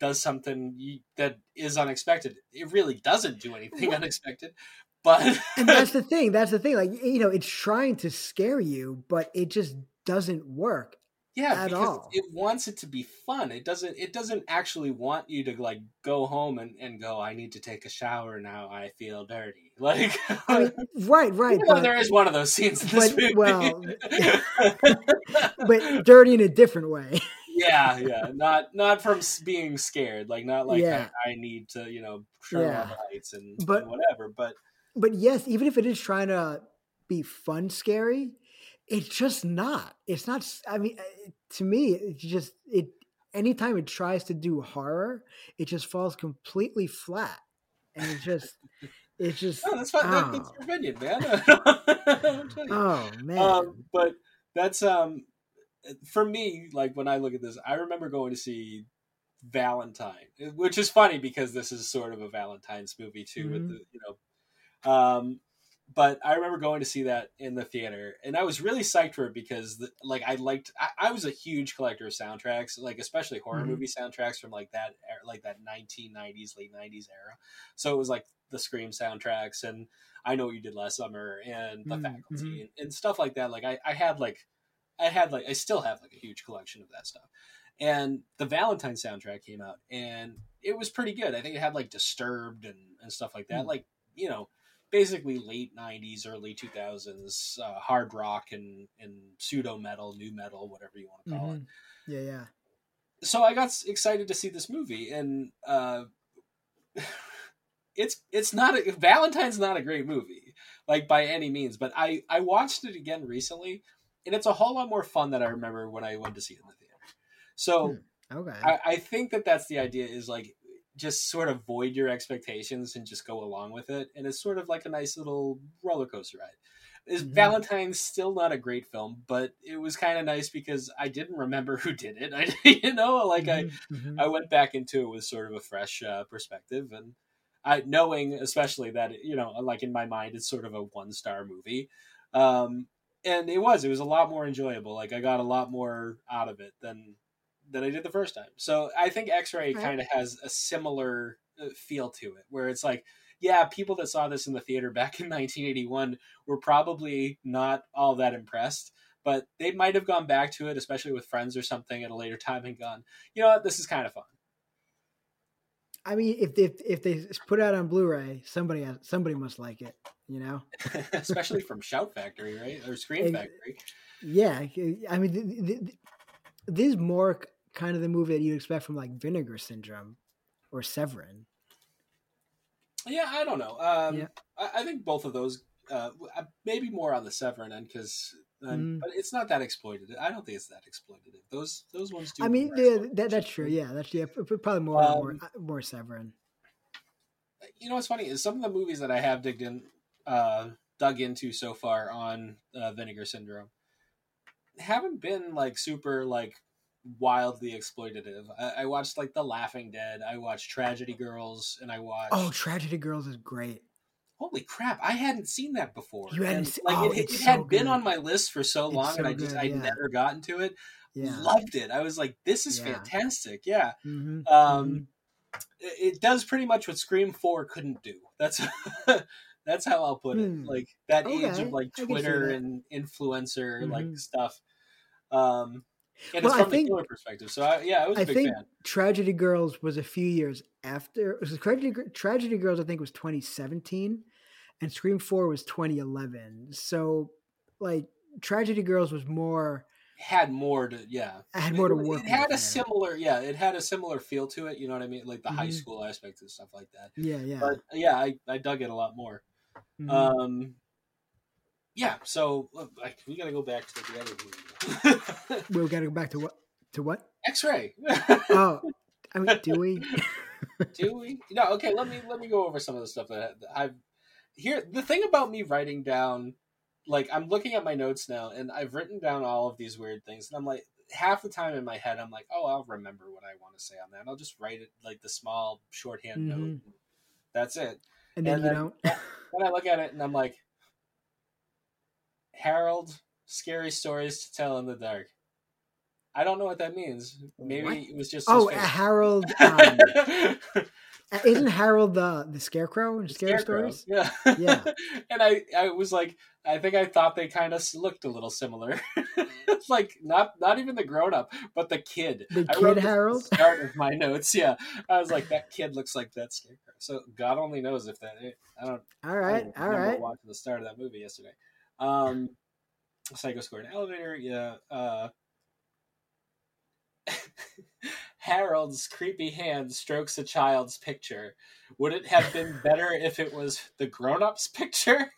does something you, that is unexpected it really doesn't do anything unexpected but and that's the thing. That's the thing. Like you know, it's trying to scare you, but it just doesn't work. Yeah at because all. it wants it to be fun it doesn't it doesn't actually want you to like go home and, and go i need to take a shower now i feel dirty like I mean, right, right. But, there is one of those scenes in this but, movie. well, but dirty in a different way. yeah yeah not not from being scared like not like Yeah. I, I need to you know turn Yeah. lights and, But- and whatever but But yes, even if it is trying to be fun, scary, it's just not. It's not. i mean, uh, to me, it's just it. Anytime it tries to do horror, it just falls completely flat, and it just, it's just. no that's fine that, that's oh. your opinion man I'll tell you. Oh man. um, but that's um for me like when i look at this i remember going to see valentine which is funny because this is sort of a valentine's movie too with Mhm. the you know um but i remember going to see that in the theater and i was really psyched for it because the, like i liked I, I was a huge collector of soundtracks like especially horror Mhm. movie soundtracks from like that era, like that 1990s late 90s era so it was like the scream soundtracks and I know what you did last summer and the Mm, faculty mhm. and, and stuff like that. Like I, I had like I had like I still have like a huge collection of that stuff. and the Valentine soundtrack came out, and it was pretty good. I think it had like Disturbed and, and stuff like that. Mm. Like you know, basically late '90s, early 2000s uh, hard rock and and pseudo metal, new metal, whatever you want to call it. Mhm. Yeah, yeah. So I got excited to see this movie, and uh, it's it's not a, Valentine's not a great movie, like by any means. But I I watched it again recently, and it's a whole lot more fun than I remember when I went to see it in the theater. So. Hmm. Okay. I, I think that that's the idea is like just sort of void your expectations and just go along with it and it's sort of like a nice little roller coaster ride is Mhm. valentine's still not a great film but it was kind of nice because i didn't remember who did it i you know like Mhm, mhm. i i went back into it with sort of a fresh uh, perspective and i knowing especially that you know like in my mind it's sort of a one star movie um and it was it was a lot more enjoyable like i got a lot more out of it than than I did the first time. So I think X-Ray Right. kind of has a similar uh, feel to it, where it's like, yeah, people that saw this in the theater back in 1981 were probably not all that impressed, but they might have gone back to it, especially with friends or something at a later time, and gone, you know what, this is kind of fun. I mean, if they if they put it out on Blu-ray, somebody has, somebody must like it. You know. especially from Shout Factory, right, or Scream Ex- Factory. Yeah, I mean, th- th- th- this is more kind of the movie that you'd expect from like Vinegar Syndrome or Severin. Yeah, I don't know. Um, Yeah. I, I think both of those, uh, uh, maybe more on the Severin end because, Mm. but it's not that exploitative. I don't think it's that exploitative. Those those ones do. I mean, yeah, that, that's true. Yeah, that's yeah, probably more more, Um, uh, more Severin. You know what's funny is some of the movies that I have digged in, uh, dug into so far on uh, Vinegar Syndrome haven't been like super like wildly exploitative. I, I watched like The Laughing Dead. I watched Tragedy Girls, and I watched. Oh, Tragedy Girls is great. holy crap! I hadn't seen that before. You hadn't And, se- like oh, it, it had so been good. on my list for so long, and I just good, I yeah. never gotten to it. Yeah. Loved it. I was like, this is Yeah. fantastic. Yeah. hmm Um, it, it does pretty much what Scream Four couldn't do. That's that's how I'll put it. Hmm. Like that age of like I can see Twitter and influencer like Mhm. stuff. Um, and Well, it's I from think- the killer perspective. So I, yeah, I was a I big think fan. Tragedy Girls was a few years after. It was Tragedy, Tragedy Girls, I think, was 2017, and Scream 4 was 2011. So, like, Tragedy Girls was more Had more to yeah. had more to work It had a similar yeah. It had a similar feel to it. You know what I mean? Like the high Mhm. school aspect and stuff like that. Yeah, yeah. But yeah, I, I dug it a lot more. Mhm. Um, yeah, so like we got to go back to the other movie. we got to go back to what? To what? X-ray. Oh, I mean, do we? Do we? No. Okay. Let me let me go over some of the stuff that I've here. The thing about me writing down, like I'm looking at my notes now, and I've written down all of these weird things, and I'm like, half the time in my head, I'm like, oh, I'll remember what I want to say on that. And I'll just write it like the small shorthand note. Mhm. That's it. And then And you then- don't. Then I look at it and I'm like, Harold, scary stories to tell in the dark. I don't know what that means. Maybe What? it was just. Oh. Harold. Um, uh, isn't Harold the the Scarecrow in Scary Scarecrow, Stories? Yeah. Yeah. and I, I was like, I think I thought they kind of looked a little similar. like not not even the grown up, but the kid. The I kid wrote this the Harold? Start of my notes. Yeah, I was like, that kid looks like that scarecrow. So God only knows if that. I don't. All I right, don't all remember. Watching the start of that movie yesterday. Um, Psycho scored an elevator. Yeah. Uh, Harold's creepy hand strokes a child's picture. Would it have been better if it was the grown-up's picture?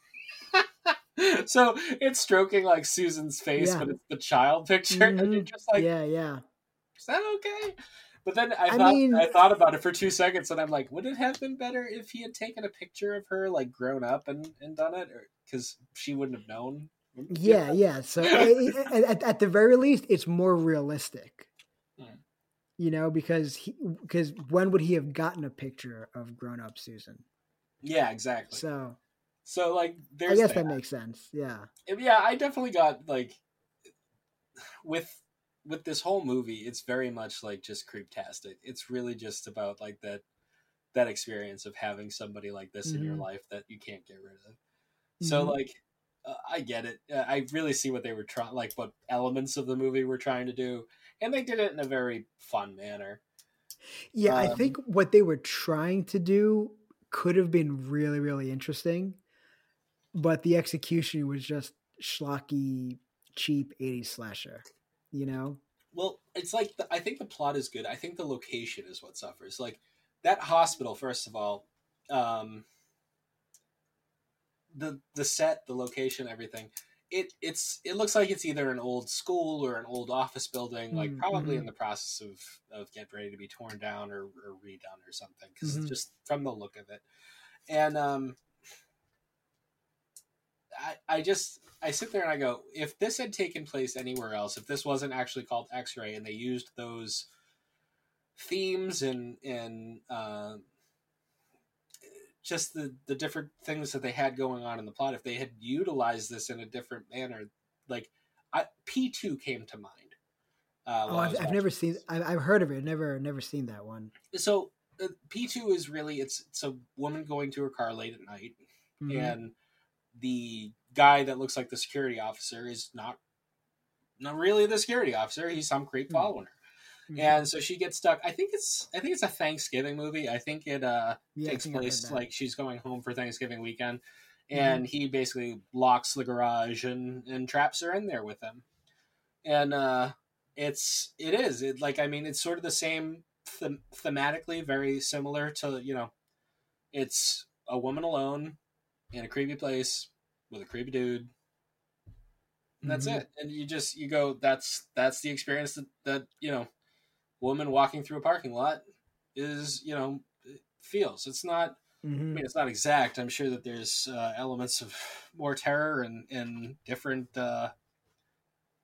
so it's stroking like Susan's face, Yeah. but it's the child picture, and you're Mhm. just like, yeah, yeah. is that okay? But then I I thought mean- I thought about it for two seconds, and I'm like, would it have been better if he had taken a picture of her, like grown up, and and done it, because she wouldn't have known? Yeah, yeah. So I- I- at, at the very least, it's more realistic. Hmm. You know, because he because when would he have gotten a picture of grown up Susan? yeah, exactly. So, So like, I there's guess that. that makes sense. Yeah. Yeah, I definitely got like with with this whole movie, it's very much like just creeptastic. It's really just about like that that experience of having somebody like this in your Mhm. life that you can't get rid of. So Mhm. like uh, I get it. Uh, I really see what they were trying, like what elements of the movie were trying to do, and they did it in a very fun manner. Yeah, um, I think what they were trying to do could have been really, really interesting, but the execution was just schlocky, cheap '80s slasher. You know. Well, it's like the, I think the plot is good. I think the location is what suffers. Like that hospital, first of all, um, the the set, the location, everything. It it's it looks like it's either an old school or an old office building, like mm-hmm. probably in mm-hmm. the process of of getting ready to be torn down or, or redone or something. Because mm-hmm. just from the look of it, and um, I I just I sit there and I go, if this had taken place anywhere else, if this wasn't actually called X Ray, and they used those themes and and uh, just the the different things that they had going on in the plot if they had utilized this in a different manner like P two came to mind uh, oh i've, I've never seen I've, I've heard of it never never seen that one so uh, p2 is really it's it's a woman going to her car late at night mm-hmm. and the guy that looks like the security officer is not not really the security officer he's some creep mm-hmm. following her Mm-hmm. And so she gets stuck. I think it's I think it's a Thanksgiving movie. I think it uh, yeah, takes place like she's going home for Thanksgiving weekend, mm-hmm. and mm-hmm. he basically locks the garage and and traps her in there with him. And uh, it's it is it like I mean it's sort of the same them- thematically, very similar to you know, it's a woman alone in a creepy place with a creepy dude and that's mm-hmm. it and you just you go that's that's the experience that that you know woman walking through a parking lot is you know feels it's not mm-hmm. i mean it's not exact i'm sure that there's uh, elements of more terror and and different uh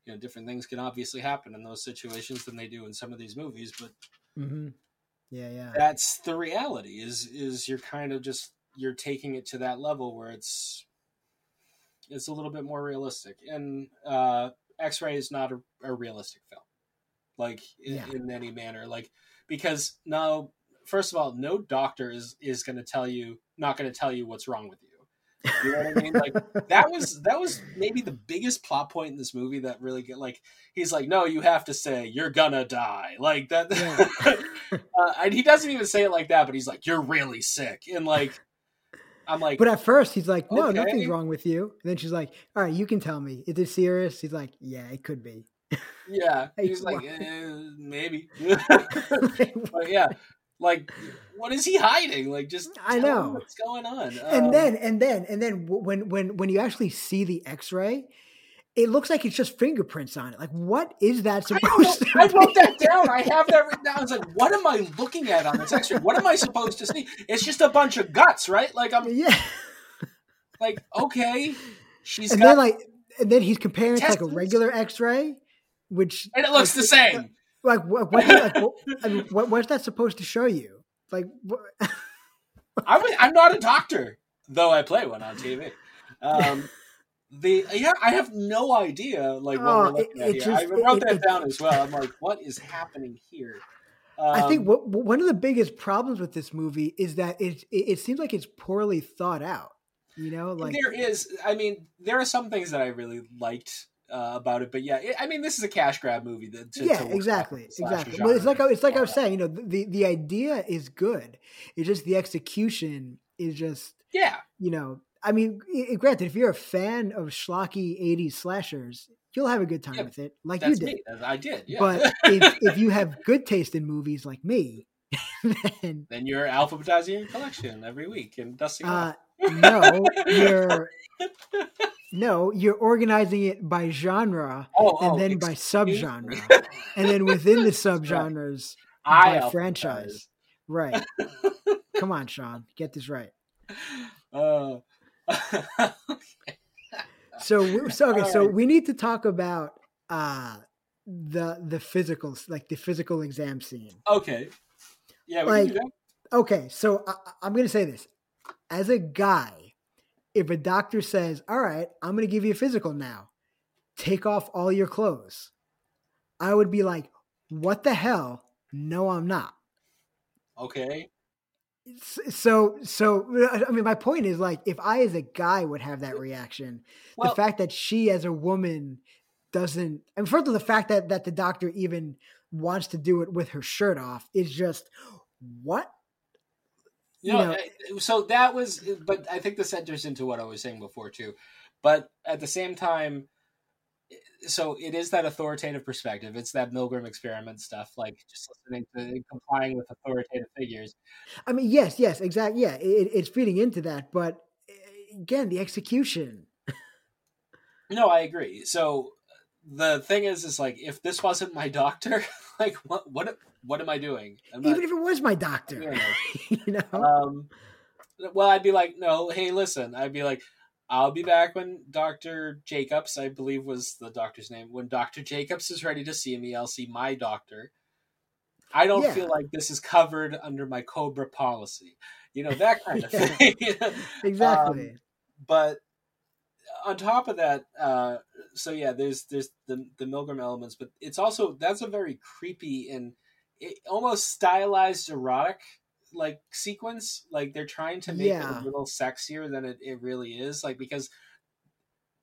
you know different things can obviously happen in those situations than they do in some of these movies but mm-hmm. yeah yeah that's the reality is is you're kind of just you're taking it to that level where it's it's a little bit more realistic and uh x-ray is not a, a realistic film like in, yeah. in any manner like because now first of all no doctor is is going to tell you not going to tell you what's wrong with you you know what I mean? Like that was that was maybe the biggest plot point in this movie that really get like he's like, no, you have to say you're gonna die, like that. Yeah. uh, and he doesn't even say it like that, but he's like, you're really sick, and like I'm like, but at first he's like, no, okay. nothing's wrong with you. And then she's like, all right, you can tell me. Is it serious? He's like, yeah, it could be. Yeah, he's like eh, maybe, but yeah, like what is he hiding? Like just I know what's going on. And um, then and then and then when when when you actually see the X-ray, it looks like it's just fingerprints on it. Like, what is that supposed to? be? I wrote that down. I have that written down. I was like, what am I looking at on this X-ray? What am I supposed to see? It's just a bunch of guts, right? Like I'm yeah. Like okay, she's and then like and then he's comparing to like a regular X-ray which and it looks like, the same. Like what? what, like, what I mean, what, what's that supposed to show you? Like, I'm I'm not a doctor, though I play one on TV. Um, the yeah, I have no idea. Like what oh, we're looking it, at it here. Just, I wrote it, that down as well. I'm like, what is happening here? Um, I think um, what, one of the biggest problems with this movie is that it, it, seems like it's poorly thought out. You know, like there is. I mean, there are some things that I really liked uh, about it. But yeah, it, I mean, this is a cash grab movie. To, yeah, to exactly, exactly. But it's like it's like I was saying, you know, the the idea is good. It's just the execution is just yeah. You know, I mean, granted, if you're a fan of schlocky '80s slashers, you'll have a good time yeah, with it, like you did. Me. I did. Yeah. But if, if you have good taste in movies like me, then then you're alphabetizing your collection every week and dusting. Uh, no, you're no, you're organizing it by genre oh, and oh, then by subgenre, and then within the subgenres I by franchise. Right. Come on, Sean, get this right. Uh, so, so okay, so we need to talk about uh the the physicals, like the physical exam scene. Okay. Yeah. like, okay, so I, I'm gonna say this as a guy if a doctor says, All right, I'm going to give you a physical now, take off all your clothes, I would be like, What the hell? No, I'm not. Okay. So so uh, i mean my point is like if i as a guy would have that reaction well, the fact that she as a woman doesn't and of the fact that that the doctor even wants to do it with her shirt off is just what? You know, you know so that was eh, but i think this enters into what i was saying before too. But at the same time so it is that authoritative perspective. It's that Milgram experiment stuff, like just listening to complying with authoritative figures. I mean, yes, yes, exactly. Yeah, it, it's feeding into that, but eh, again, the execution. no, I agree. So the thing is, is like if this wasn't my doctor, like what what what am I doing? I'm Even not, if it was my doctor, you know. Um, well, I'd be like, no, hey, listen. I'd be like, I'll be back when Dr. Jacobs, I believe was the doctor's name, when Dr. Jacobs is ready to see me, I'll see my doctor. I don't yeah. feel like this is covered under my COBRA policy. You know, that kind of yeah. thing. exactly. Um, but on top of that, uh, so yeah, there's there's the the Milgram elements, but it's also that's a very creepy and it, almost stylized erotic like sequence. Like they're trying to make yeah. it a little sexier than it, it really is. Like because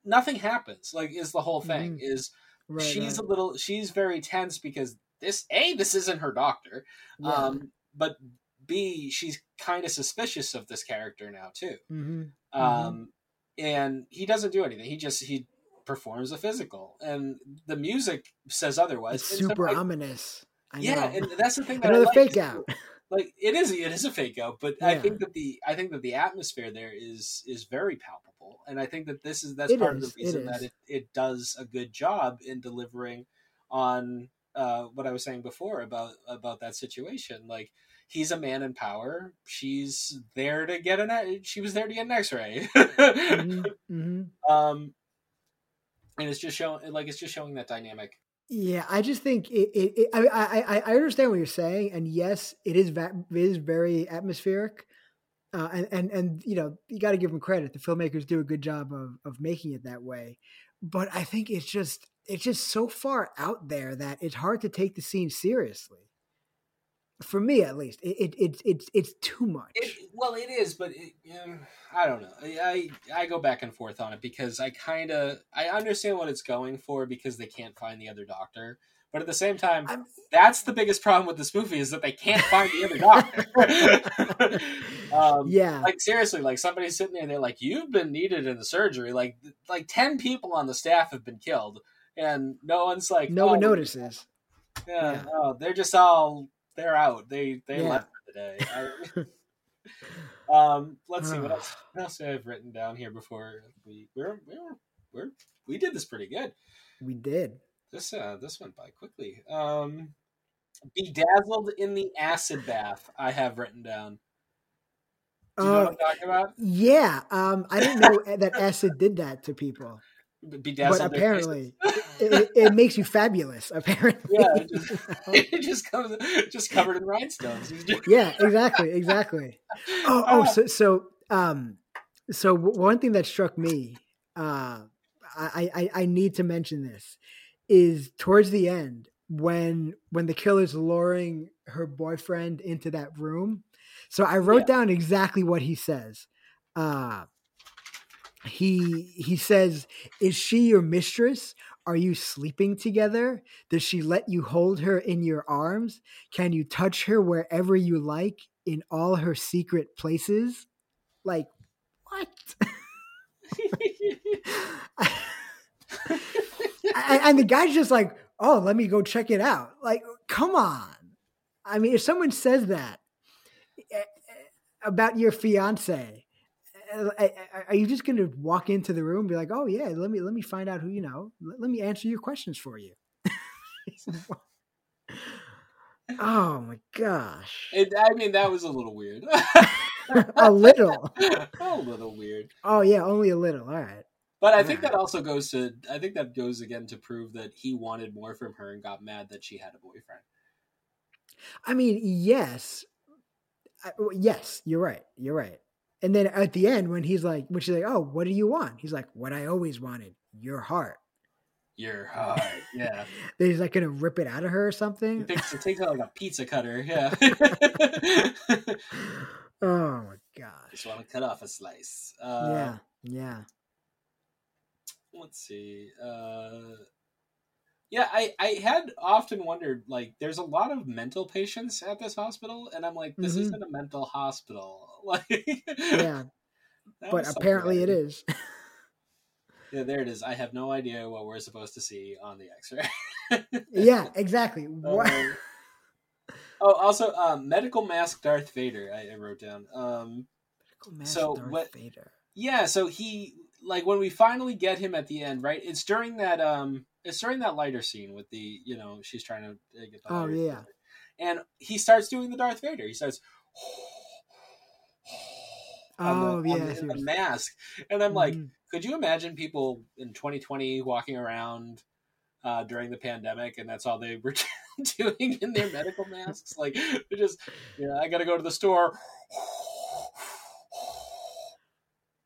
nothing happens. Like is the whole thing mm-hmm. is right, she's right. a little she's very tense because this a this isn't her doctor, yeah. um, but b she's kind of suspicious of this character now too. Mm-hmm. Um, mm-hmm. and he doesn't do anything. He just he performs a physical, and the music says otherwise. It's super ominous. yeah, and that's the thing that another fake out like it is it is a fake out but yeah. i think that the i think that the atmosphere there is is very palpable and i think that this is that's it part is, of the reason it that it, it does a good job in delivering on uh, what i was saying before about about that situation like he's a man in power she's there to get an she was there to get an x-ray mm-hmm. Mm-hmm. um and it's just showing like it's just showing that dynamic yeah, I just think it. it, it I, I I understand what you're saying, and yes, it is va- it is very atmospheric, uh, and and and you know you got to give them credit. The filmmakers do a good job of of making it that way, but I think it's just it's just so far out there that it's hard to take the scene seriously for me at least it, it, it's it's it's too much. it, well it is but it, i don't know. I, I go back and forth on it because i kind of i understand what it's going for because they can't find the other doctor but at the same time I'm... that's the biggest problem with this movie is that they can't find the other doctor. Um, yeah. like seriously like somebody's sitting there and they're like you've been needed in the surgery. Like like 10 people on the staff have been killed and no one's like no oh, one notices. yeah, yeah. Oh, they're just all they're out. They they yeah. left for the day. um, let's see what else. What else I've written down here before we we're we're, we're we did this pretty good. We did. This uh this went by quickly. Um, bedazzled in the acid bath. I have written down. Do you know uh, what I'm talking about? Yeah. Um, I didn't know that acid did that to people but apparently it, it, makes you fabulous apparently. Yeah it just, it just comes just covered in rhinestones. Yeah exactly exactly. Oh oh so so um so one thing that struck me uh I, I i need to mention this is towards the end when when the killer's luring her boyfriend into that room so i wrote yeah. down exactly what he says. Uh he he says is she your mistress are you sleeping together? Does she let you hold her in your arms? Can you touch her wherever you like in all her secret places? Like what? And the guy's just like oh let me go check it out. Like come on. I mean if someone says that eh, eh, about your fiance are you just going to walk into the room and be like, "Oh yeah, let me let me find out who you know. Let, let me answer your questions for you." oh my gosh! It, I mean, that was a little weird. a little. a little weird. Oh yeah, only a little. All right. But I All think right. that also goes to I think that goes again to prove that he wanted more from her and got mad that she had a boyfriend. I mean, yes. I, yes, you're right. You're right. And then at the end, when he's like, when she's like, "Oh, what do you want?" He's like, "What I always wanted, your heart." Your heart, yeah. then he's like gonna rip it out of her or something. He takes, it takes out like a pizza cutter, yeah. Oh my god. Just want to cut off a slice. Uh, yeah, yeah. let's see uh yeah i i had often wondered like there's a lot of mental patients at this hospital and i'm like this Mhm. isn't a mental hospital like Yeah, but something apparently it is. yeah there it is i have no idea what we're supposed to see on the x-ray yeah, exactly. What? Um, oh also um medical mask darth vader i, I wrote down um so Darth what- Vader. yeah so he like when we finally get him at the end right it's during that um it's during that lighter scene with the you know she's trying to uh, get the Oh, yeah. and he starts doing the darth vader. He starts on Oh the, yeah, the, I see in the mask. And i'm like Mhm. could you imagine people in 2020 walking around uh, during the pandemic and that's all they were doing in their medical masks? Like just yeah i gotta go to the store.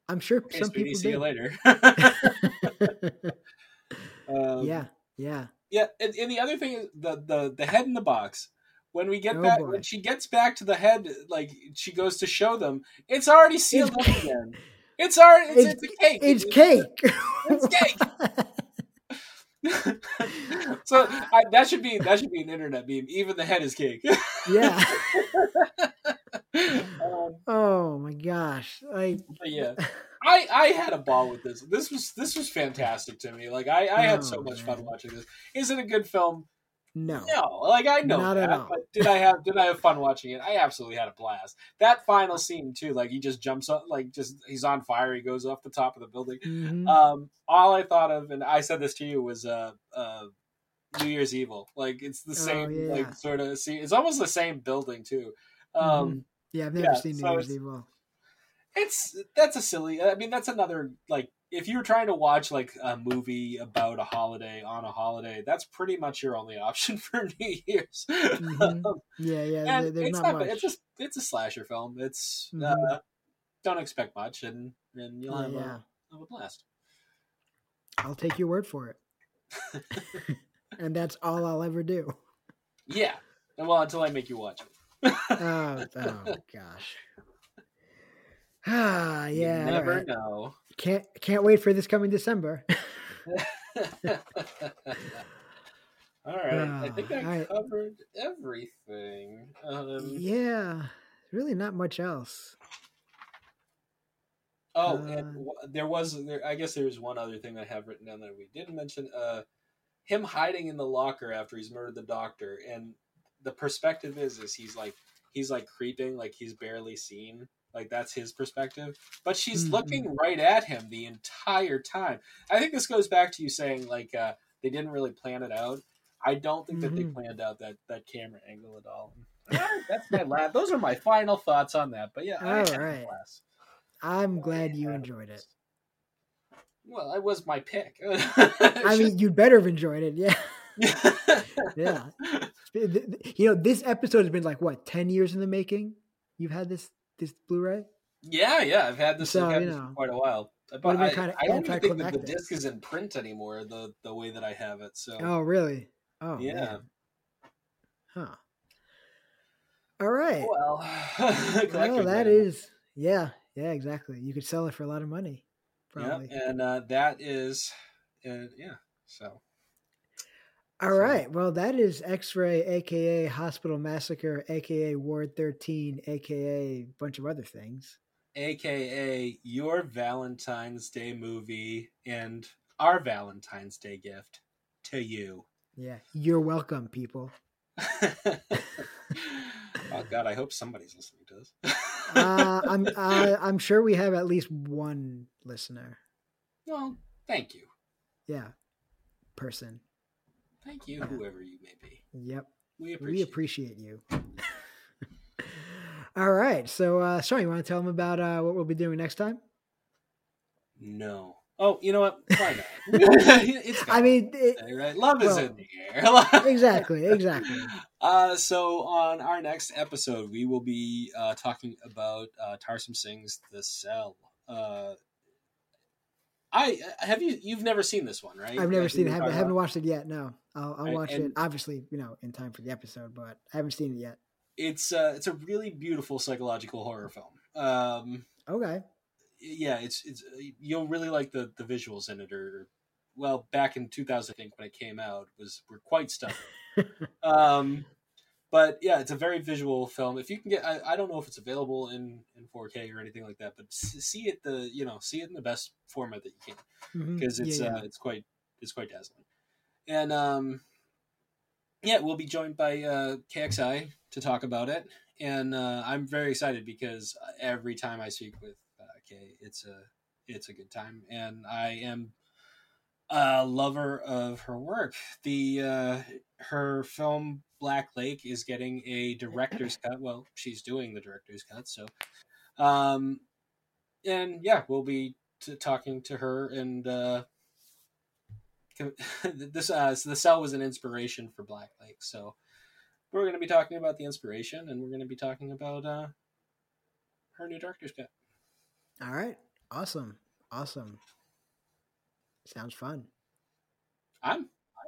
I'm sure okay, some Speedy, people see you later um, yeah, yeah. Yeah, and, and the other thing is the, the the head in the box. When we get Oh, back, boy. when she gets back to the head, like she goes to show them, it's already sealed up again. It's already it's, It's- it's a cake. It's cake. It's cake. so I, that should be that should be an internet meme. Even the head is cake. yeah. um, Oh my gosh. Like yeah, I I had a ball with this. This was this was fantastic to me. Like I I had so Oh, much man. fun watching this. Is it a good film? no. No, like I know Not at all. but did I have did I have fun watching it? I absolutely had a blast. That final scene too, like he just jumps up, like just he's on fire. He goes off the top of the building. Mhm. Um, all I thought of, and I said this to you, was uh, uh, New Year's Evil. Like it's the Oh, same, yeah. like sort of see. It's almost the same building too. Um, Mhm. yeah, I've never yeah, seen New so Year's Evil. It's that's a silly. I mean, that's another like if you're trying to watch like a movie about a holiday on a holiday, that's pretty much your only option for New Year's. Mhm. Yeah, yeah. there- and there's it's not much. It's just it's a slasher film. It's Mhm. uh, don't expect much, and and you'll have, yeah. A, have a blast. I'll take your word for it. and that's all I'll ever do. Yeah, well, until I make you watch it. Oh, oh gosh. Ah, yeah. you never right. know. Can't can't wait for this coming December. All right, I Ah, think I all right. covered everything. Um, yeah, really not much else. Oh, Uh, and w- there was there. I guess there was one other thing I have written down that we didn't mention. Uh, him hiding in the locker after he's murdered the doctor, and the perspective is is he's like he's like creeping, like he's barely seen. Like that's his perspective, but she's Mhm. looking right at him the entire time. I think this goes back to you saying like uh, they didn't really plan it out. I don't think that they Mhm. planned out that that camera angle at all. That's my last. Those are my final thoughts on that. But yeah, I All had a right. blast. I'm glad you enjoyed it. Well, it was my pick. I mean, you'd better have enjoyed it. Yeah, yeah. You know, this episode has been like what ten years in the making. You've had this this Blu-ray. yeah, yeah. I've had this, So, I've had you this know, for quite a while. But I, kinda I don't even think that the disc is in print anymore. The the way that I have it. So Oh, really? Oh, yeah. man. Huh. All right. Well, Well, collector's that is yeah, yeah, exactly. You could sell it for a lot of money, probably. Yeah, and uh, that is, uh, yeah. So All So- right. Well, that is X-Ray, aka Hospital Massacre, aka Ward 13, aka a bunch of other things. AKA your Valentine's Day movie and our Valentine's Day gift to you. Yeah, you're welcome, people. oh God, I hope somebody's listening to this. Uh, I'm uh, I'm sure we have at least one listener. well, thank you, Yeah, person. Thank you, Yeah. whoever you may be. Yep, We appreciate. we appreciate you. All right, so uh, Sean, you want to tell them about uh, what we'll be doing next time? No. Oh, you know what? Why not? it's I mean, it, Valentine's Day, right? Love is in the air. exactly, exactly. Uh, so on our next episode, we will be uh, talking about uh, Tarsem Singh's The Cell. Uh, I have you. You've never seen this one, right? I've never seen it. Haven't, haven't watched it yet. No, I'll, I'll Right, watch it. Obviously, you know, in time for the episode, but I haven't seen it yet. it's uh, it's a really beautiful psychological horror film. Um, Okay. yeah, it's it's you'll really like the the visuals in it. Or well, back in 2000, I think when it came out, was were quite stunning. um, but yeah, it's a very visual film. If you can get, I, I don't know if it's available in in 4K or anything like that, but see it the you know see it in the best format that you can because it's Yeah, yeah. uh, it's quite it's quite dazzling. And um, yeah, we'll be joined by uh, KXI to talk about it, and uh, I'm very excited because every time I speak with uh, Kay, it's a it's a good time, and I am a lover of her work. The uh, her film Black Lake is getting a director's cut. Well, she's doing the director's cut, so um, and yeah, we'll be t- talking to her and uh, this uh, so the cell was an inspiration for Black Lake, so we're going to be talking about the inspiration, and we're going to be talking about uh, her new director's cut. All right. Awesome. Awesome. Sounds fun. I'm I'm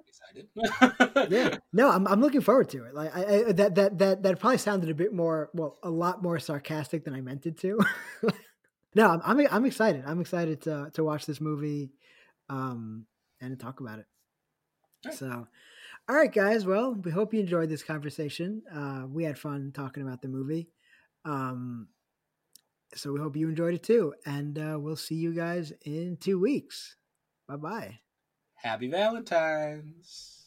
excited. Yeah. No, I'm I'm looking forward to it. Like I, I that that that that probably sounded a bit more well, a lot more sarcastic than I meant it to. no, I'm, I'm I'm excited. I'm excited to to watch this movie um and to talk about it. Right. So all right, guys. Well, we hope you enjoyed this conversation. Uh, we had fun talking about the movie. Um, so we hope you enjoyed it too. And uh, we'll see you guys in two weeks. Bye bye. Happy Valentine's.